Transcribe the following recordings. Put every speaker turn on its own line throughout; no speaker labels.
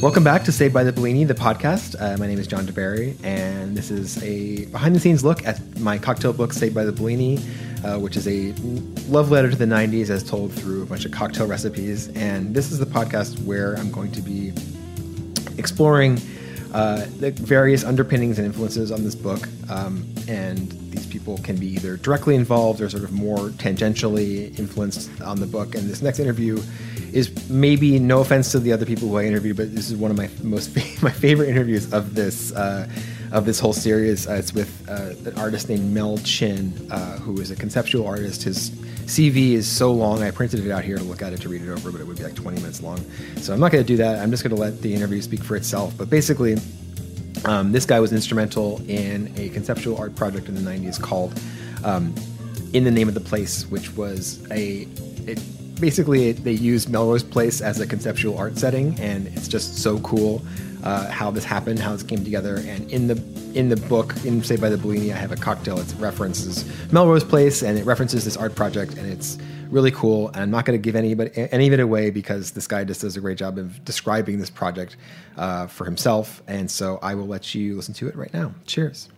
Welcome back to Saved by the Bellini, the podcast. Uh, my name is John deBary, and this is a behind the scenes look at my cocktail book, Saved by the Bellini, uh, which is a love letter to the 90s as told through a bunch of cocktail recipes. And this is the podcast where I'm going to be exploring uh, the various underpinnings and influences on this book. Um, and these people can be either directly involved or sort of more tangentially influenced on the book. And this next interview is maybe no offense to the other people who I interview, but this is one of my most my favorite interviews of this uh, of this whole series. Uh, it's with uh, an artist named Mel Chin, uh, who is a conceptual artist. His CV is so long. I printed it out here to look at it to read it over, but it would be like 20 minutes long. So I'm not going to do that. I'm just going to let the interview speak for itself. But basically, um, this guy was instrumental in a conceptual art project in the 90s called um, In the Name of the Place, which was a. It, basically, it, they used Melrose Place as a conceptual art setting, and it's just so cool uh, how this happened, how this came together. And in the in the book, in Saved by the Bellini, I have a cocktail. It references Melrose Place, and it references this art project, and it's really cool. And I'm not going to give any but any of it away because this guy just does a great job of describing this project uh, for himself. And so I will let you listen to it right now. Cheers.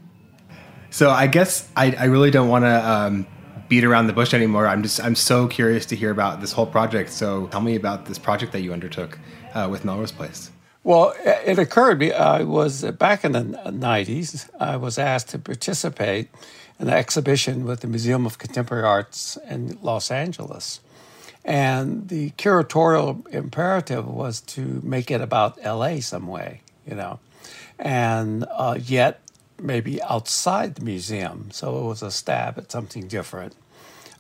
So I guess I, I really don't want to um, beat around the bush anymore. I'm just I'm so curious to hear about this whole project. So tell me about this project that you undertook uh, with Melrose Place.
Well, it occurred. Me. I was back in the '90s. I was asked to participate in an exhibition with the Museum of Contemporary Arts in Los Angeles, and the curatorial imperative was to make it about LA some way, you know, and uh, yet maybe outside the museum. So it was a stab at something different.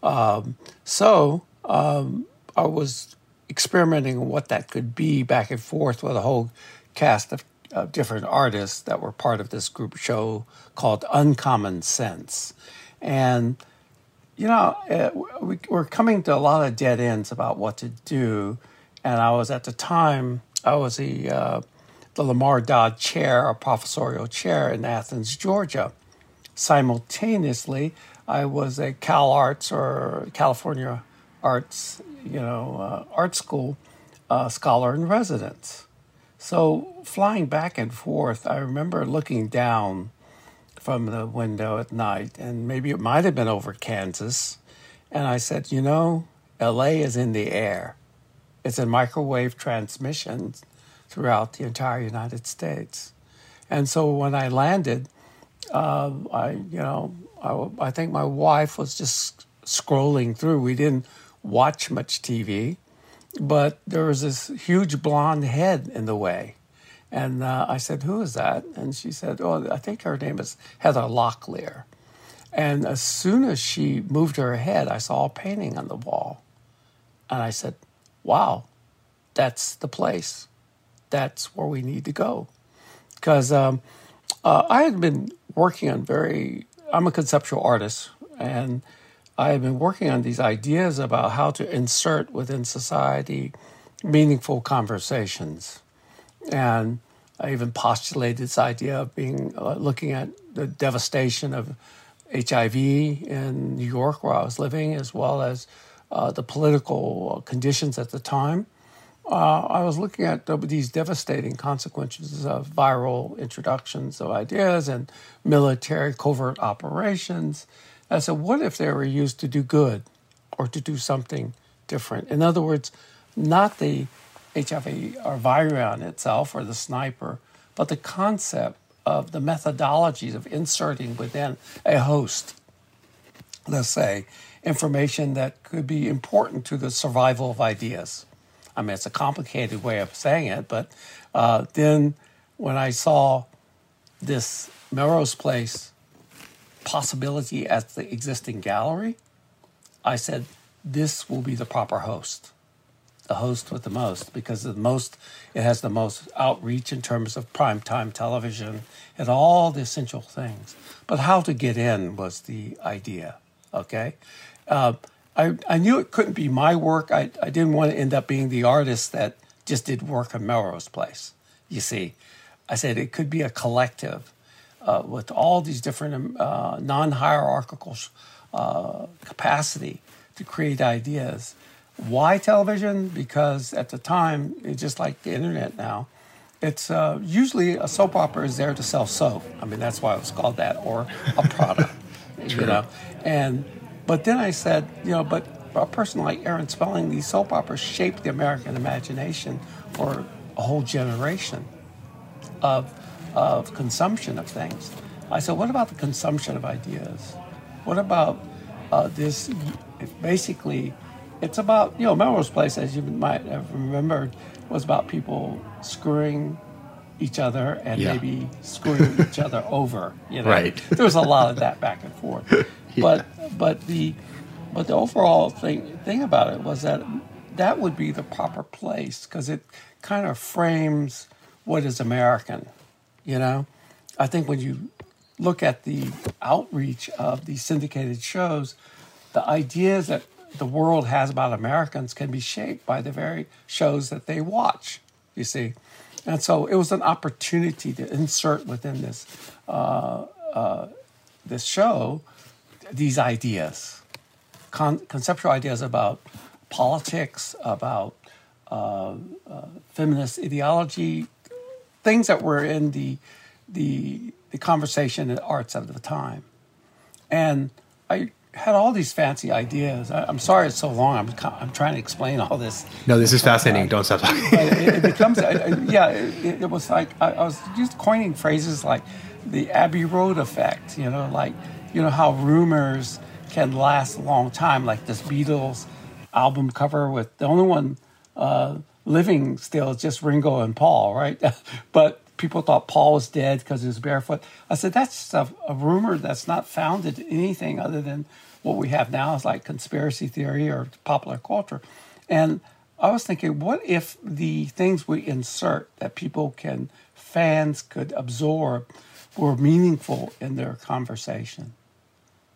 Um, so um, I was experimenting what that could be back and forth with a whole cast of, of different artists that were part of this group show called Uncommon Sense. And, you know, it, we were coming to a lot of dead ends about what to do. And I was at the time, I was the, uh, the Lamar Dodd Chair, a professorial chair in Athens, Georgia. Simultaneously, I was a Cal Arts or California Arts you know, uh, art school uh, scholar in residence. So flying back and forth, I remember looking down from the window at night, and maybe it might have been over Kansas. And I said, you know, LA is in the air. It's in microwave transmissions throughout the entire United States. And so when I landed, uh, I, you know, I, I think my wife was just scrolling through. We didn't watch much TV, but there was this huge blonde head in the way. And uh, I said, Who is that? And she said, Oh, I think her name is Heather Locklear. And as soon as she moved her head, I saw a painting on the wall. And I said, Wow, that's the place. That's where we need to go. Because um, uh, I had been working on very, I'm a conceptual artist, and I have been working on these ideas about how to insert within society meaningful conversations. And I even postulated this idea of being uh, looking at the devastation of HIV in New York, where I was living, as well as uh, the political conditions at the time. Uh, I was looking at these devastating consequences of viral introductions of ideas and military covert operations. I said, what if they were used to do good or to do something different? In other words, not the HIV or virion itself or the sniper, but the concept of the methodologies of inserting within a host, let's say, information that could be important to the survival of ideas. I mean, it's a complicated way of saying it, but uh, then when I saw this Melrose Place possibility at the existing gallery, I said, this will be the proper host the host with the most because the most it has the most outreach in terms of prime time television and all the essential things. But how to get in was the idea. Okay, uh, I I knew it couldn't be my work. I I didn't want to end up being the artist that just did work in Melrose Place. You see, I said it could be a collective uh, with all these different uh, non hierarchical uh, capacity to create ideas why television? Because at the time, it's just like the internet now, it's uh, usually a soap opera is there to sell soap. I mean, that's why it was called that, or a product, you know. And but then I said, you know, but a person like Aaron Spelling, these soap operas shaped the American imagination for a whole generation of of consumption of things. I said, what about the consumption of ideas? What about uh, this? Basically it's about you know Melrose Place, as you might have remembered, was about people screwing each other and yeah. maybe screwing each other over. You know,
right?
There was a lot of that back and forth. yeah. But but the but the overall thing thing about it was that that would be the proper place because it kind of frames what is American. You know, I think when you look at the outreach of these syndicated shows, the ideas that the world has about Americans can be shaped by the very shows that they watch, you see. And so it was an opportunity to insert within this, uh, uh, this show these ideas, con- conceptual ideas about politics, about uh, uh feminist ideology, things that were in the, the, the conversation in arts of the time. And I had all these fancy ideas. I, am sorry it's so long. I'm, I'm trying to explain all this.
No, this is fascinating. Don't stop talking.
it, it, becomes, yeah, it, it, was like I, I, was just coining phrases like the Abbey Road effect, you know, like, you know, how rumors can last a long time, like this Beatles album cover with the only one uh, living still just Ringo and Paul, right? but people thought Paul was dead because he was barefoot. I said, that's a, a, rumor that's not founded in anything other than what we have now is like conspiracy theory or popular culture. And I was thinking, what if the things we insert that people can, fans could absorb, were meaningful in their conversation?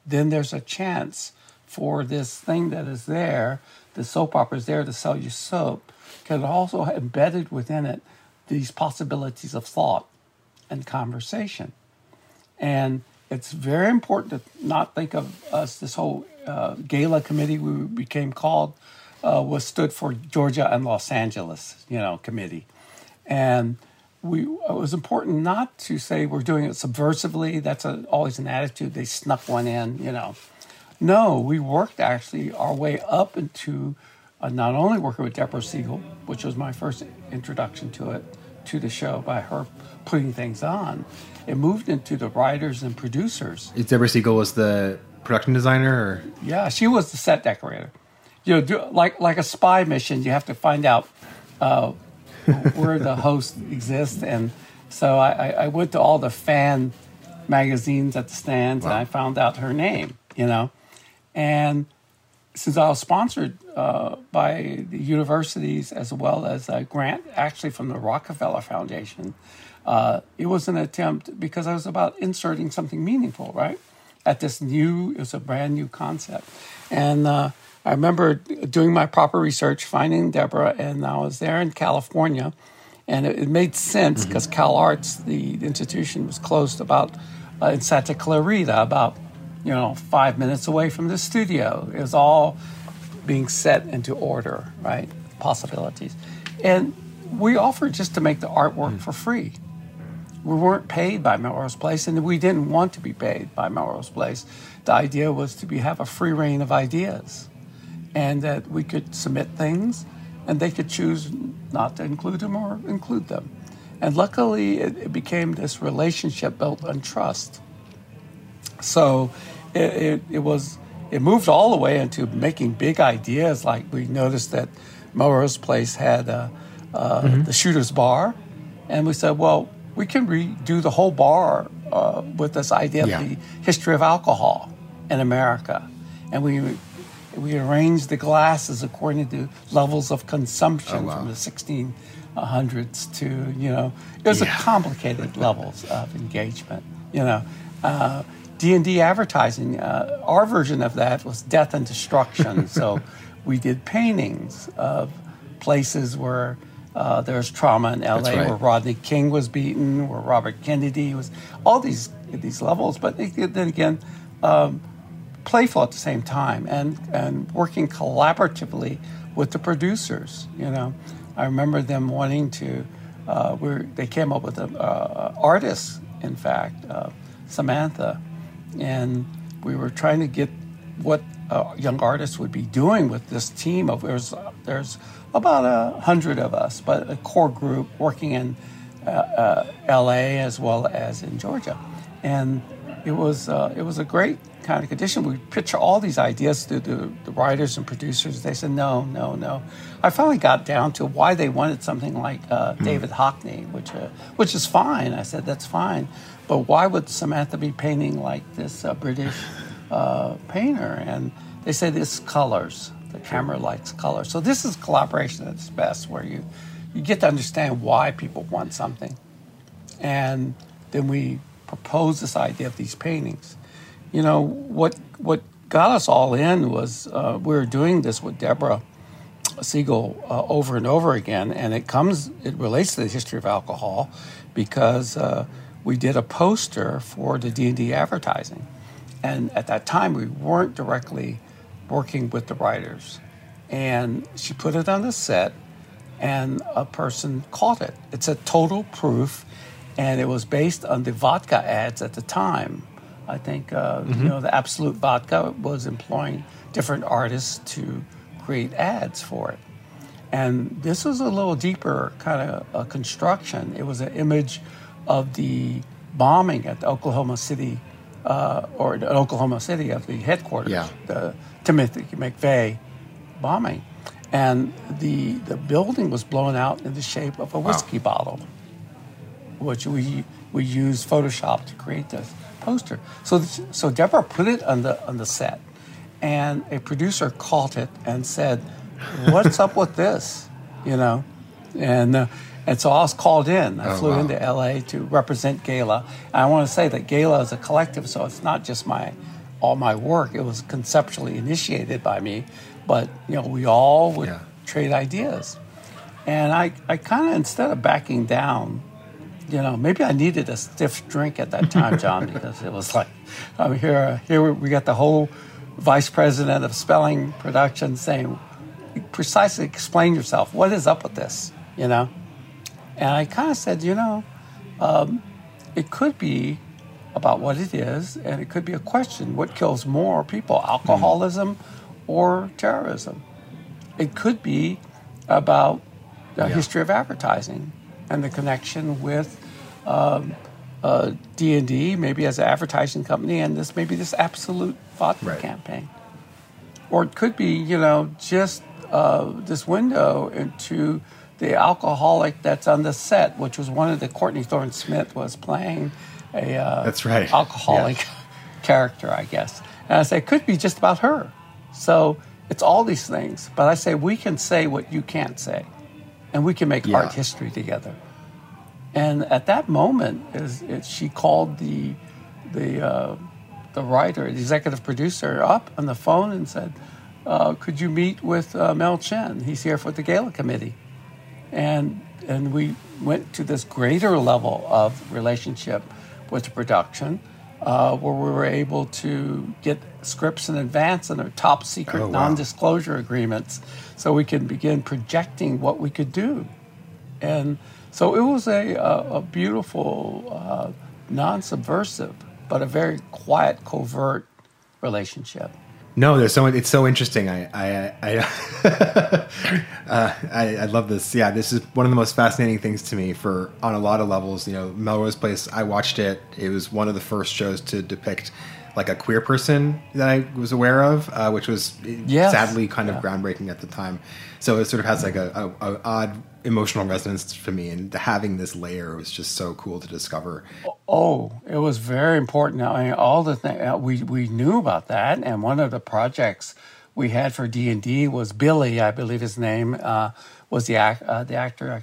Then there's a chance for this thing that is there, the soap opera is there to sell you soap, can also embedded within it these possibilities of thought and conversation. And it's very important to not think of us, this whole uh, gala committee we became called uh, was stood for Georgia and Los Angeles, you know, committee. And we, it was important not to say we're doing it subversively. That's a, always an attitude. They snuck one in, you know. No, we worked actually our way up into not only working with Deborah Siegel, which was my first introduction to it, to the show by her putting things on, it moved into the writers and producers.
Deborah Siegel was the production designer, or
yeah, she was the set decorator. You know, do, like like a spy mission, you have to find out uh, where the host exists, and so I, I, went to all the fan magazines at the stands, wow. and I found out her name. You know, and since I was sponsored uh, by the universities as well as a grant actually from the Rockefeller Foundation, uh, it was an attempt because I was about inserting something meaningful, right? At this new, it was a brand new concept. And uh, I remember doing my proper research, finding Deborah, and I was there in California. And it, it made sense because Cal Arts, the institution, was closed about uh, in Santa Clarita, about you know five minutes away from the studio. It was all being set into order, right? Possibilities, and we offered just to make the artwork hmm. for free. We weren't paid by Melrose Place, and we didn't want to be paid by Melrose Place. The idea was to be have a free reign of ideas, and that we could submit things, and they could choose not to include them or include them. And luckily, it, it became this relationship built on trust. So it, it, it was it moved all the way into making big ideas. Like we noticed that Melrose Place had uh, uh, the Shooter's Bar, and we said, well, we can redo the whole bar uh, with this idea
Yeah.
of the history of alcohol in America, and we we arranged the glasses according to levels of consumption from the 1600s to you know it was a complicated levels of engagement. You know, uh, D and D advertising. Uh, our version of that was death and destruction. so we did paintings of places where. Uh, there's trauma in LA
right.
where Rodney King was beaten, where Robert Kennedy was, all these these levels. But then again, um, playful at the same time and, and working collaboratively with the producers. You know, I remember them wanting to. Uh, we they came up with an uh, artist, in fact, uh, Samantha, and we were trying to get what uh, young artists would be doing with this team of there's there's about a hundred of us, but a core group working in uh, uh, L.A. as well as in Georgia, and it was uh, it was a great kind of condition. We picture all these ideas to the, the writers and producers. They said no, no, no. I finally got down to why they wanted something like uh, David Hockney, which uh, which is fine. I said that's fine, but why would Samantha be painting like this uh, British uh, painter? And they said it's colors. The camera likes color. So this is collaboration at its best, where you you get to understand why people want something and then we propose this idea of these paintings. You know what what got us all in was uh, we were doing this with Deborah Siegel uh, over and over again, and it comes it relates to the history of alcohol because uh, we did a poster for the D and D advertising, and at that time we weren't directly working with the writers, and she put it on the set, and a person caught it. It's a total proof, and it was based on the vodka ads at the time. I think uh, you know the Absolut Vodka was employing different artists to create ads for it, and this was a little deeper kind of a construction. It was an image of the bombing at the Oklahoma City, uh, or the Oklahoma City of the headquarters,
Yeah.
the Timothy McVeigh bombing, and the the building was blown out in the shape of a whiskey bottle, which we we used Photoshop to create this poster. So so Deborah put it on the on the set, and a producer caught it and said, "What's up with this?" You know, and. Uh, and so I was called in. I flew into LA to represent Gala. And I want to say that Gala is a collective, so it's not just my all my work. It was conceptually initiated by me, but you know we all would
Yeah.
trade ideas. And I, I kind of instead of backing down, you know, maybe I needed a stiff drink at that time, John, because it was like, I'm here. Here we got the whole vice president of spelling production saying, precisely explain yourself. What is up with this? You know. And I kind of said, you know, um, it could be about what it is, and it could be a question: what kills more people, alcoholism or terrorism? It could be about the history of advertising and the connection with um, uh, D and D, maybe as an advertising company, and this maybe this Absolut vodka
Right.
campaign, or it could be you know just uh, this window into the alcoholic that's on the set, which was one of the Courtney Thorne Smith was playing a uh,
That's right.
alcoholic character, I guess. And I say it could be just about her. So it's all these things, but I say we can say what you can't say, and we can make
Yeah.
art history together. And at that moment, is, is she called the the uh, the writer, the executive producer, up on the phone and said, uh, "Could you meet with uh, Mel Chin? He's here for the gala committee." And and we went to this greater level of relationship with the production, uh, where we were able to get scripts in advance and top secret
Oh, wow.
non-disclosure agreements, so we can begin projecting what we could do, and so it was a a, a beautiful, uh, non-subversive, but a very quiet, covert relationship.
No, there's so. It's so interesting. I I I, uh, I I love this. Yeah, this is one of the most fascinating things to me for on a lot of levels. You know, Melrose Place. I watched it. It was one of the first shows to depict like a queer person that I was aware of, uh, which was
Yes.
sadly kind of
Yeah.
groundbreaking at the time. So it sort of has like a, a, a odd emotional resonance for me, and having this layer was just so cool to discover.
Oh, it was very important. I mean, all the thing uh, we we knew about that, and one of the projects we had for D and D was Billy, I believe his name uh, was the act, uh, the actor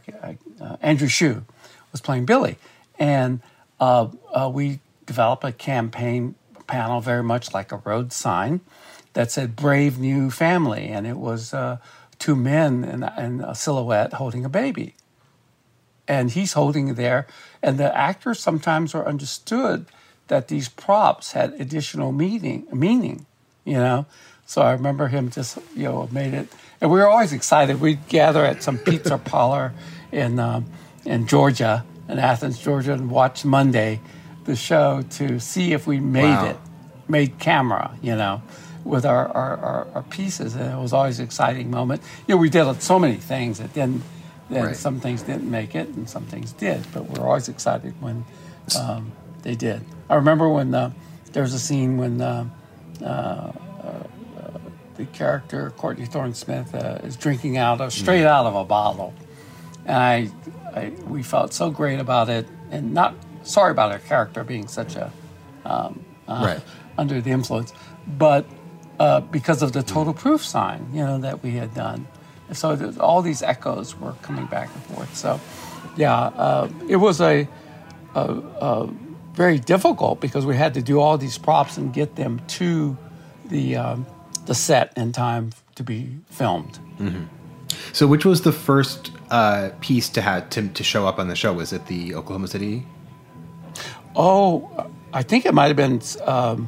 uh, Andrew Shue was playing Billy, and uh, uh, we developed a campaign panel very much like a road sign that said "Brave New Family," and it was uh, two men in, a silhouette holding a baby and he's holding there. And the actors sometimes are understood that these props had additional meaning, meaning, you know. So I remember him just, you know, made it, and we were always excited. We'd gather at some pizza parlor in um, in Georgia, in Athens, Georgia, and watch Monday, the show to see if we made
Wow.
it, made camera, you know, with our, our, our, our pieces. And it was always an exciting moment. You know, we did so many things that didn't, that
Right.
some things didn't make it and some things did, but we're always excited when um, they did. I remember when uh, there was a scene when uh, uh, uh, the character Courtney Thorne Smith uh, is drinking out of straight out of a bottle, and I, I we felt so great about it, and not sorry about her character being such a um, uh,
Right.
under the influence, but uh, because of the total proof sign, you know, that we had done. So all these echoes were coming back and forth. So, yeah, uh, it was a, a, a very difficult because we had to do all these props and get them to the um, the set in time to be filmed.
So, which was the first uh, piece to have to, to show up on the show? Was it the Oklahoma City?
Oh, I think it might have been um,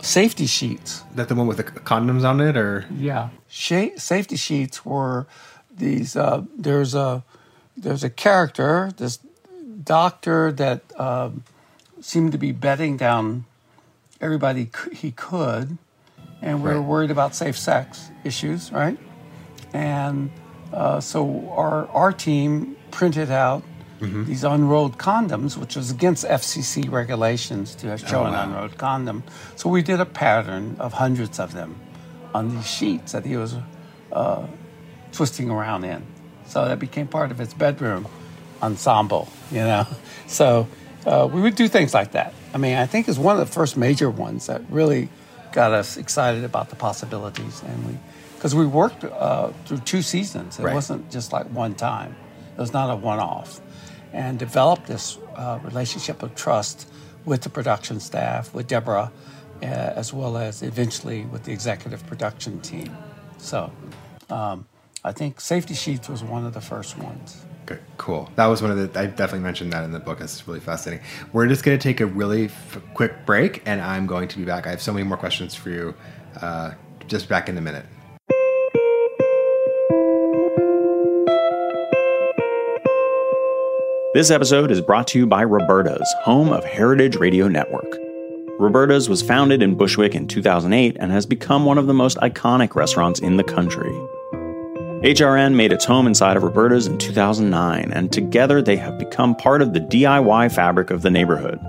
safety sheets.
That the one with the condoms on it, or
Yeah, safety sheets were these. Uh, there's a there's a character, this doctor that um, seemed to be bedding down everybody c- he could, and we are
Right.
worried about safe sex issues, right? And uh, so our our team printed out these unrolled condoms, which was against FCC regulations to show an
wow.
unrolled condom. So we did a pattern of hundreds of them on these sheets that he was uh, twisting around in. So that became part of his bedroom ensemble, you know. So uh, we would do things like that. I mean, I think it's one of the first major ones that really got us excited about the possibilities, and we because we worked uh, through two seasons. It
Right.
wasn't just like one time. It was not a one-off, and developed this uh, relationship of trust with the production staff, with Deborah, uh, as well as eventually with the executive production team. So. Um, I think Safety Sheets was one of the first ones.
Okay, cool. That was one of the. I definitely mentioned that in the book. It's really fascinating. We're just going to take a really f- quick break, and I'm going to be back. I have so many more questions for you. Uh, just back in a minute.
This episode is brought to you by Roberta's, home of Heritage Radio Network. Roberta's was founded in Bushwick in 2008 and has become one of the most iconic restaurants in the country. HRN made its home inside of Roberta's in 2009, and together they have become part of the DIY fabric of the neighborhood.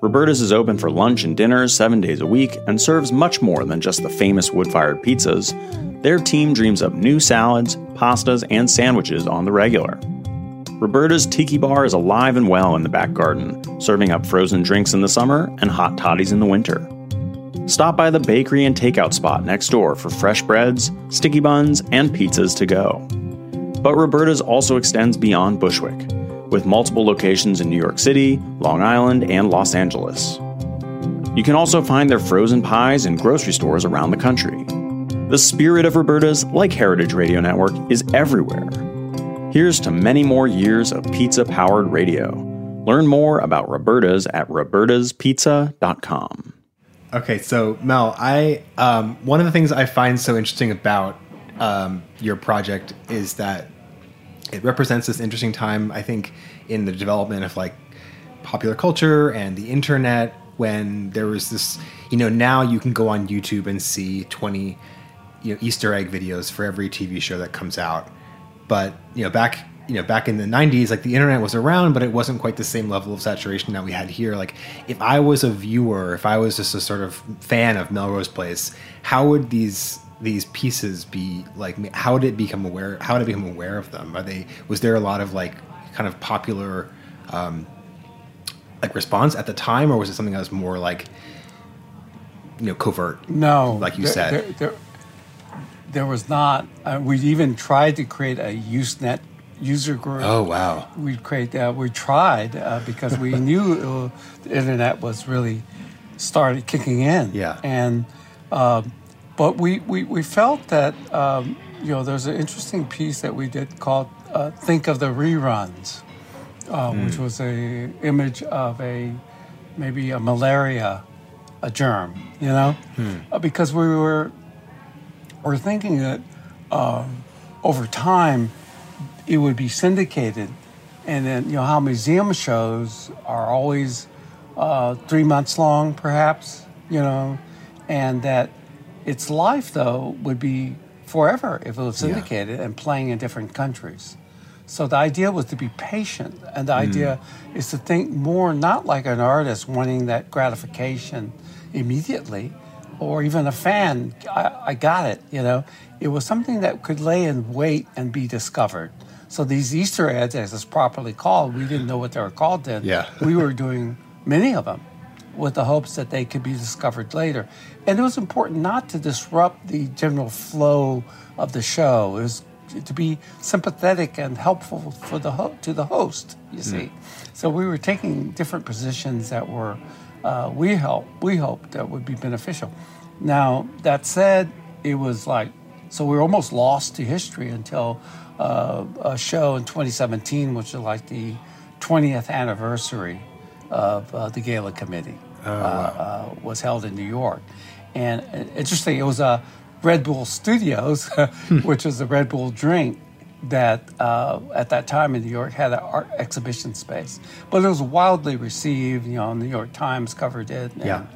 Roberta's is open for lunch and dinner seven days a week and serves much more than just the famous wood fired pizzas. Their team dreams up new salads, pastas, and sandwiches on the regular. Roberta's Tiki Bar is alive and well in the back garden, serving up frozen drinks in the summer and hot toddies in the winter. Stop by the bakery and takeout spot next door for fresh breads, sticky buns, and pizzas to go. But Roberta's also extends beyond Bushwick, with multiple locations in New York City, Long Island, and Los Angeles. You can also find their frozen pies in grocery stores around the country. The spirit of Roberta's, like Heritage Radio Network, is everywhere. Here's to many more years of pizza powered radio. Learn more about Roberta's at robertaspizza.com.
Okay, so Mel, I um, one of the things I find so interesting about um, your project is that it represents this interesting time. I think in the development of like popular culture and the internet, when there was this, you know, now you can go on YouTube and see twenty, you know, Easter egg videos for every TV show that comes out. But you know, back you know back in the 90s like the internet was around but it wasn't quite the same level of saturation that we had here. Like if i was a viewer if i was just a sort of fan of melrose place how would these these pieces be like how would it become aware how did it become aware of them? Are they was there a lot of like kind of popular um like response at the time or was it something that was more like you know covert?
No,
like you
there,
said.
there, there, there was not. Uh, we even tried to create a Usenet user group.
oh wow
we create uh, we tried uh, because we knew uh, the internet was really started kicking in
Yeah.
and um, but we, we we felt that um, you know there's an interesting piece that we did called uh, think of the reruns uh, which was a image of a maybe a malaria a germ you know Uh, because we were were thinking that um, over time it would be syndicated, and then you know how museum shows are always uh, three months long, perhaps you know, and that its life though would be forever if it was syndicated and playing in different countries. So the idea was to be patient, and the idea is to think more not like an artist wanting that gratification immediately, or even a fan. I, I got it, you know. It was something that could lay in wait and be discovered. So these Easter eggs, as it's properly called, we didn't know what they were called then.
Yeah.
we were doing many of them with the hopes that they could be discovered later. And it was important not to disrupt the general flow of the show. It was to be sympathetic and helpful for the ho- to the host. You mm. see, so we were taking different positions that were uh, we help we hoped that would be beneficial. Now that said, it was like so we were almost lost to history until uh, a show in 2017, which is like the 20th anniversary of uh, the Gala Committee, uh, uh, was held in New York. And uh, interesting, it was a Red Bull Studios, which is a Red Bull drink that uh, at that time in New York had an art exhibition space. But it was wildly received. You know, New York Times covered it. And,
Yeah.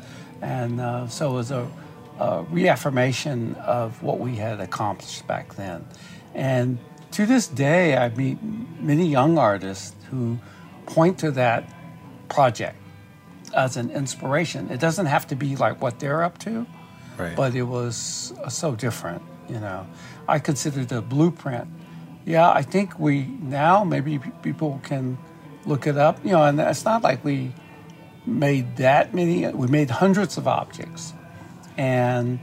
And uh, so it was a, a reaffirmation of what we had accomplished back then. And to this day, I meet many young artists who point to that project as an inspiration. It doesn't have to be like what they're up to,
Right.
but it was uh, so different, you know. I consider the blueprint. Yeah, I think we now maybe people can look it up, you know, and it's not like we made that many, we made hundreds of objects, and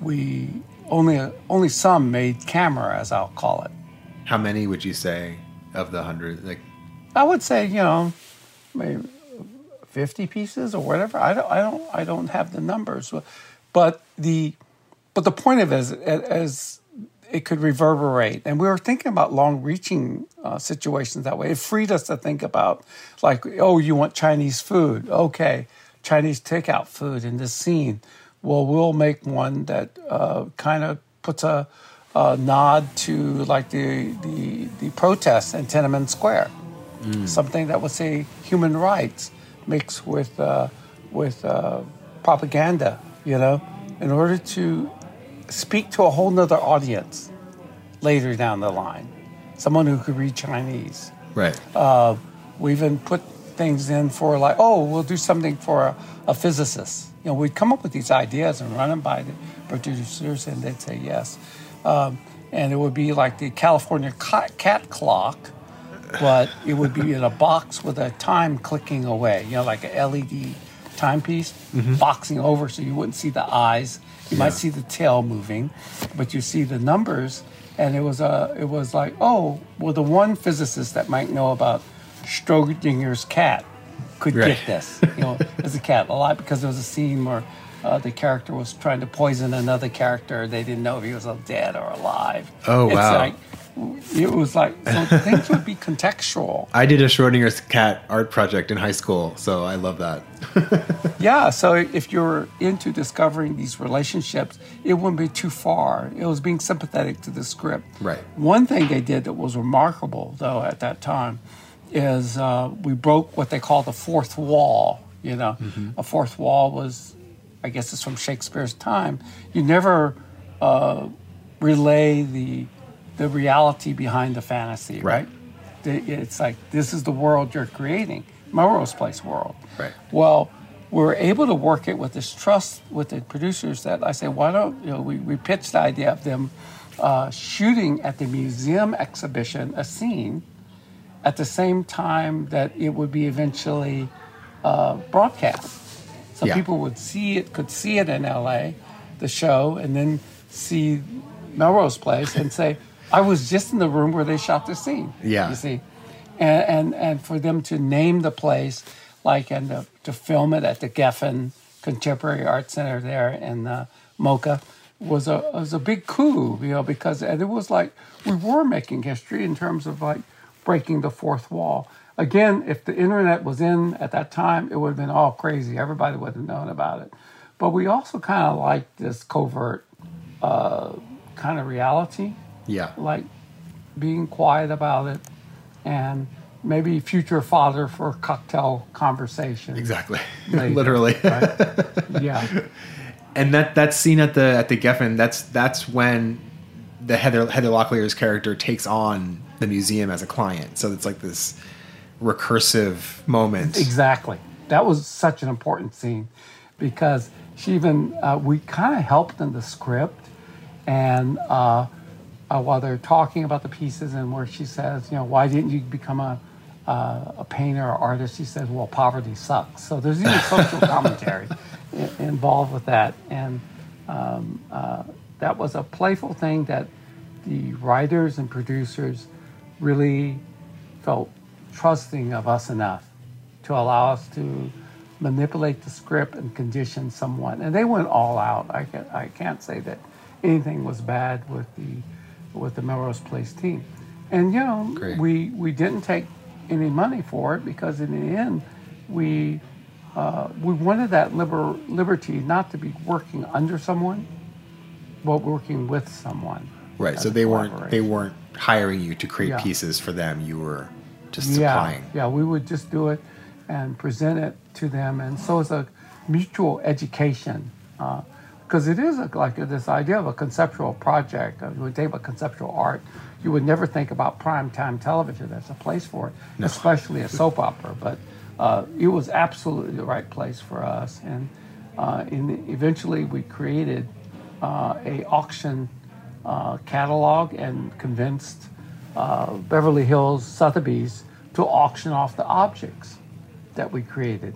we only only some made camera, as I'll call it.
how many would you say of the hundred like
I would say, you know, maybe fifty pieces or whatever. I don't, I don't, I don't have the numbers, but the, but the point of it is, as it could reverberate, and we were thinking about long-reaching uh, situations that way. It freed us to think about, like, oh, you want Chinese food? Okay, Chinese takeout food in this scene. Well, we'll make one that uh, kind of puts a, a nod to like the the, the protests in Tiananmen Square something that would say human rights mixed with uh, with uh, propaganda, you know, in order to speak to a whole nother audience later down the line, someone who could read Chinese.
right
Uh, we even put things in for like, oh, we'll do something for a, a physicist. You know, we'd come up with these ideas and run them by the producers, and they'd say yes. Um, and it would be like the California cat, cat clock, but it would be in a box with a time clicking away. You know, like a LED timepiece boxing over, so you wouldn't see the eyes. You might see the tail moving, but you see the numbers. And it was a, it was like, oh, well, the one physicist that might know about Schrodinger's cat could
Right.
get this. You know, as a cat a lot because there was a scene where uh, the character was trying to poison another character. They didn't know if he was dead or alive.
Oh,
it's
wow.
Like, it was like so things would be contextual.
I did a Schrodinger's cat art project in high school, so I love that.
Yeah, so if you're into discovering these relationships, it wouldn't be too far. It was being sympathetic to the script.
Right.
One thing they did that was remarkable, though, at that time, is uh, we broke what they call the fourth wall. You know, a fourth wall was, I guess, it's from Shakespeare's time. You never uh, relay the the reality behind the fantasy,
Right.
right? It's like this is the world you're creating, Melrose Place world.
Right.
Well, we're able to work it with this trust with the producers that I say, why don't you know? We, we pitched the idea of them uh, shooting at the museum exhibition a scene at the same time that it would be eventually uh, broadcast. So
Yeah.
people would see it, could see it in LA, the show, and then see Melrose Place and say, I was just in the room where they shot the scene.
Yeah.
You see? And, and, and for them to name the place, like, and to, to film it at the Geffen Contemporary Art Center there in uh, MOCA was a was a big coup, you know, because and it was like we were making history in terms of like breaking the fourth wall. Again, if the internet was in at that time, it would have been all crazy. Everybody would have known about it. But we also kind of liked this covert uh, kind of reality,
Yeah.
like being quiet about it, and maybe future father for cocktail conversation.
Exactly.
Later,
Literally.
right? Yeah.
and that that scene at the at the Geffen, that's that's when the Heather Heather Locklear's character takes on the museum as a client. So it's like this recursive moment.
Exactly. That was such an important scene because she even, uh, we kind of helped in the script. And uh, uh, while they're talking about the pieces and where she says, you know, why didn't you become a, uh, a painter or artist? She says, well, poverty sucks. So there's even social commentary involved with that. And um, uh, that was a playful thing that the writers and producers really felt trusting of us enough to allow us to manipulate the script and condition someone. And they went all out. I, can, I can't say that anything was bad with the with the Melrose Place team. And you know,
Great.
we we didn't take any money for it because in the end, we uh, we wanted that liber, liberty not to be working under someone, but working with someone.
Right. So they weren't they weren't hiring you to create
Yeah.
pieces for them. You were just
yeah,
supplying.
Yeah, we would just do it and present it to them. And so it's a mutual education. Because it is a, like this idea of a conceptual project. Uh, you think about conceptual art, you would never think about prime time television. There's a place for it, especially a soap opera. But uh, it was absolutely the right place for us. And uh, in eventually we created uh, a auction uh, catalog and convinced uh, Beverly Hills Sotheby's to auction off the objects that we created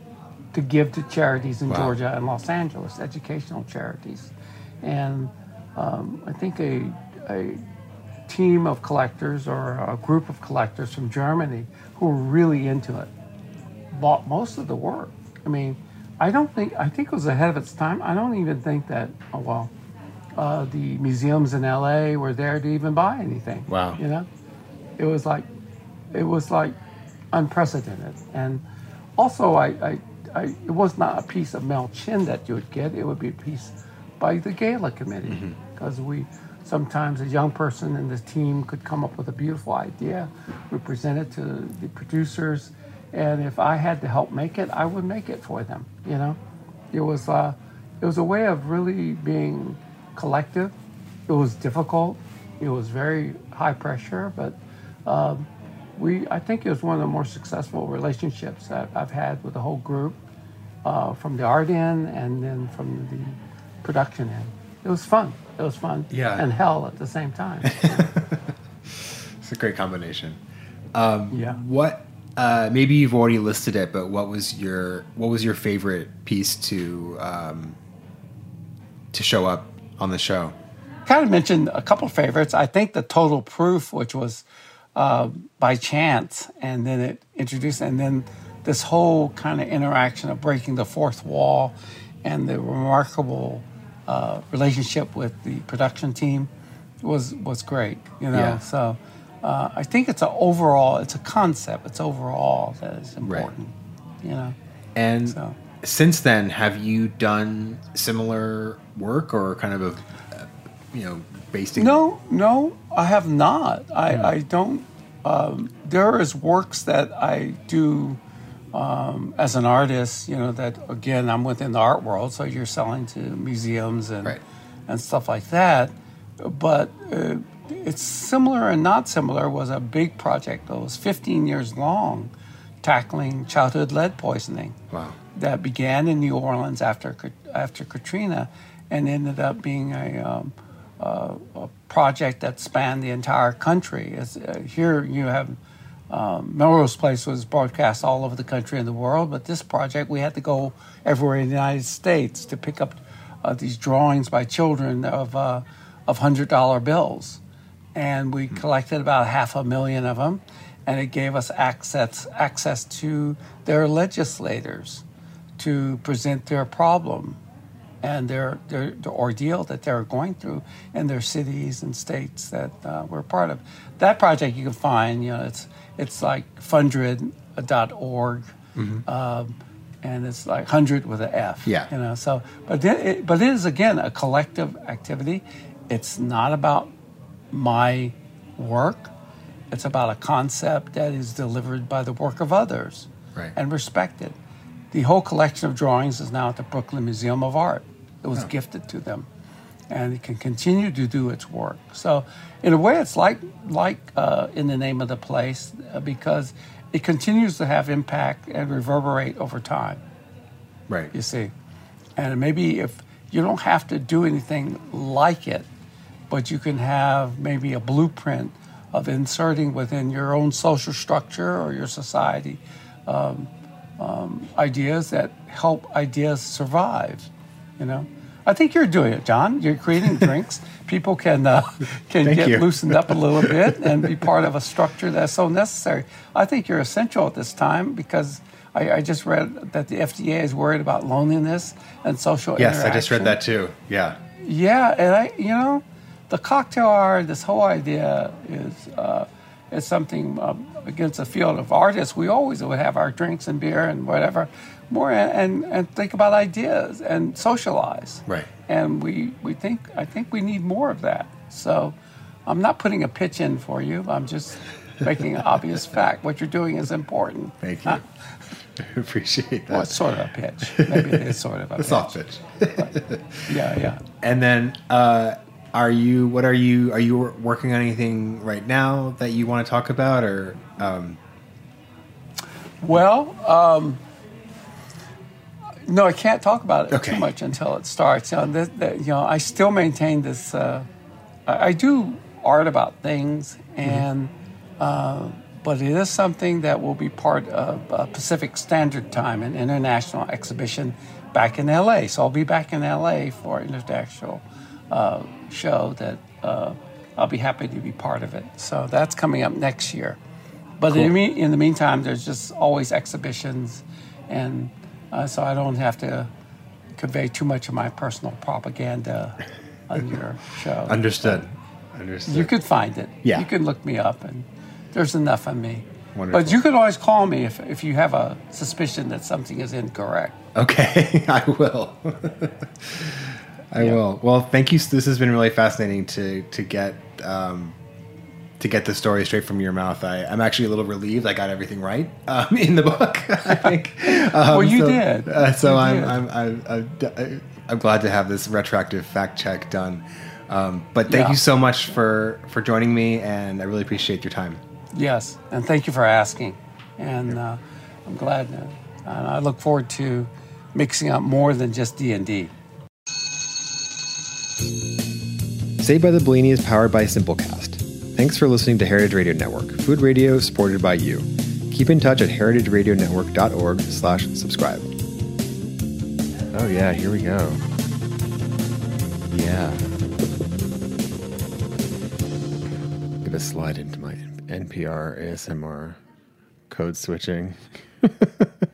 to give to charities in
Wow.
Georgia and Los Angeles, educational charities. And um, I think a, a team of collectors or a group of collectors from Germany who were really into it bought most of the work. I mean, I don't think, I think it was ahead of its time. I don't even think that, oh, well, uh, the museums in LA were there to even buy anything.
Wow.
You know? It was like, it was like unprecedented. And also, I, I, I, it was not a piece of Mel Chin that you would get. It would be a piece by the gala committee because we sometimes a young person in the team could come up with a beautiful idea. We present it to the producers, and if I had to help make it, I would make it for them. You know, it was uh, it was a way of really being collective. It was difficult. It was very high pressure, but um, we I think it was one of the more successful relationships that I've had with the whole group, uh, from the art end and then from the production end. It was fun. It was fun.
Yeah.
And hell at the same time.
It's a great combination. Um,
yeah.
What? Uh, maybe you've already listed it, but what was your what was your favorite piece to um, to show up on the show?
kind of mentioned a couple favorites. I think the Total Proof, which was uh, by chance, and then it introduced, and then this whole kind of interaction of breaking the fourth wall, and the remarkable uh, relationship with the production team was was great. You know,
Yeah.
so uh, I think it's a overall, it's a concept. It's overall that is important. You know,
And
So-
since then, have you done similar work or kind of a, you know, based in
no, no, I have not. I I don't. Um, there is works that I do. Um, as an artist, you know that again, I'm within the art world, so you're selling to museums and
Right.
and stuff like that. But uh, it's similar and not similar was a big project that was 15 years long, tackling childhood lead poisoning.
Wow.
That began in New Orleans after after Katrina, and ended up being a, um, uh, a project that spanned the entire country. It's, uh, here you have um, Melrose Place was broadcast all over the country and the world, but this project we had to go everywhere in the United States to pick up uh, these drawings by children of uh, of hundred dollar bills, and we collected about half a million of them, and it gave us access access to their legislators to present their problem and their, their the ordeal that they're going through in their cities and states that uh, we're part of. That project you can find, you know, it's it's like fundred.org, um, and it's like hundred with an F.
Yeah.
you know. So, but it, but it is again a collective activity. It's not about my work. It's about a concept that is delivered by the work of others
Right.
and respected. The whole collection of drawings is now at the Brooklyn Museum of Art. It was gifted to them, and it can continue to do its work. So, in a way, it's like like uh, in the name of the place uh, because it continues to have impact and reverberate over time
Right.
you see. And maybe if you don't have to do anything like it, but you can have maybe a blueprint of inserting within your own social structure or your society um, um, ideas that help ideas survive. You know, I think you're doing it, John. You're creating drinks. People can uh, can
Thank
get
you.
loosened up a little bit and be part of a structure that's so necessary. I think you're essential at this time because I, I just read that the FDA is worried about loneliness and social
Yes, I just read that too. Yeah.
Yeah, and I, you know, the cocktail hour, this whole idea is uh, is something um, against the field of artists. We always would have our drinks and beer and whatever, more and, and, think about ideas and socialize.
Right.
And we, we think I think we need more of that. So, I'm not putting a pitch in for you. I'm just making an obvious fact. What you're doing is important.
Thank you. Appreciate that.
Well, it's sort of a pitch. Maybe it is sort of a pitch.
soft pitch.
Yeah, yeah.
And then, uh, are you? What are you? Are you working on anything right now that you want to talk about, or? Um,
Well, um, no, I can't talk about it
Okay.
too much until it starts. You know, this, that, you know I still maintain this. Uh, I, I do art about things, and uh, but it is something that will be part of uh, Pacific Standard Time, an international exhibition back in LA. So I'll be back in LA for an international uh, show that uh, I'll be happy to be part of it. So that's coming up next year. But in, the in the meantime, there's just always exhibitions, and uh, so I don't have to convey too much of my personal propaganda on your show.
understood. Understood.
You could find it.
Yeah.
You can look me up, and there's enough on me.
Wonderful.
But you can always call me if, if you have a suspicion that something is incorrect.
Okay, I will. I will. Well, thank you. This has been really fascinating to to get um, to get the story straight from your mouth. I, I'm actually a little relieved I got everything right um, in the book. I think. Um,
Well, you
so,
did.
Uh, so
You
I'm,
did.
I'm, I'm I'm I'm glad to have this retroactive fact check done. Um, but thank
Yeah.
you so much for for joining me, and I really appreciate your time.
Yes, and thank you for asking. And uh, I'm glad, uh, and I look forward to mixing up more than just D and D.
Saved by the Bellini is powered by Simplecast. Thanks for listening to Heritage Radio Network, food radio supported by you. Keep in touch at heritageradionetwork.org slash subscribe. Oh yeah, here we go. Yeah. Gonna slide into my NPR ASMR code switching.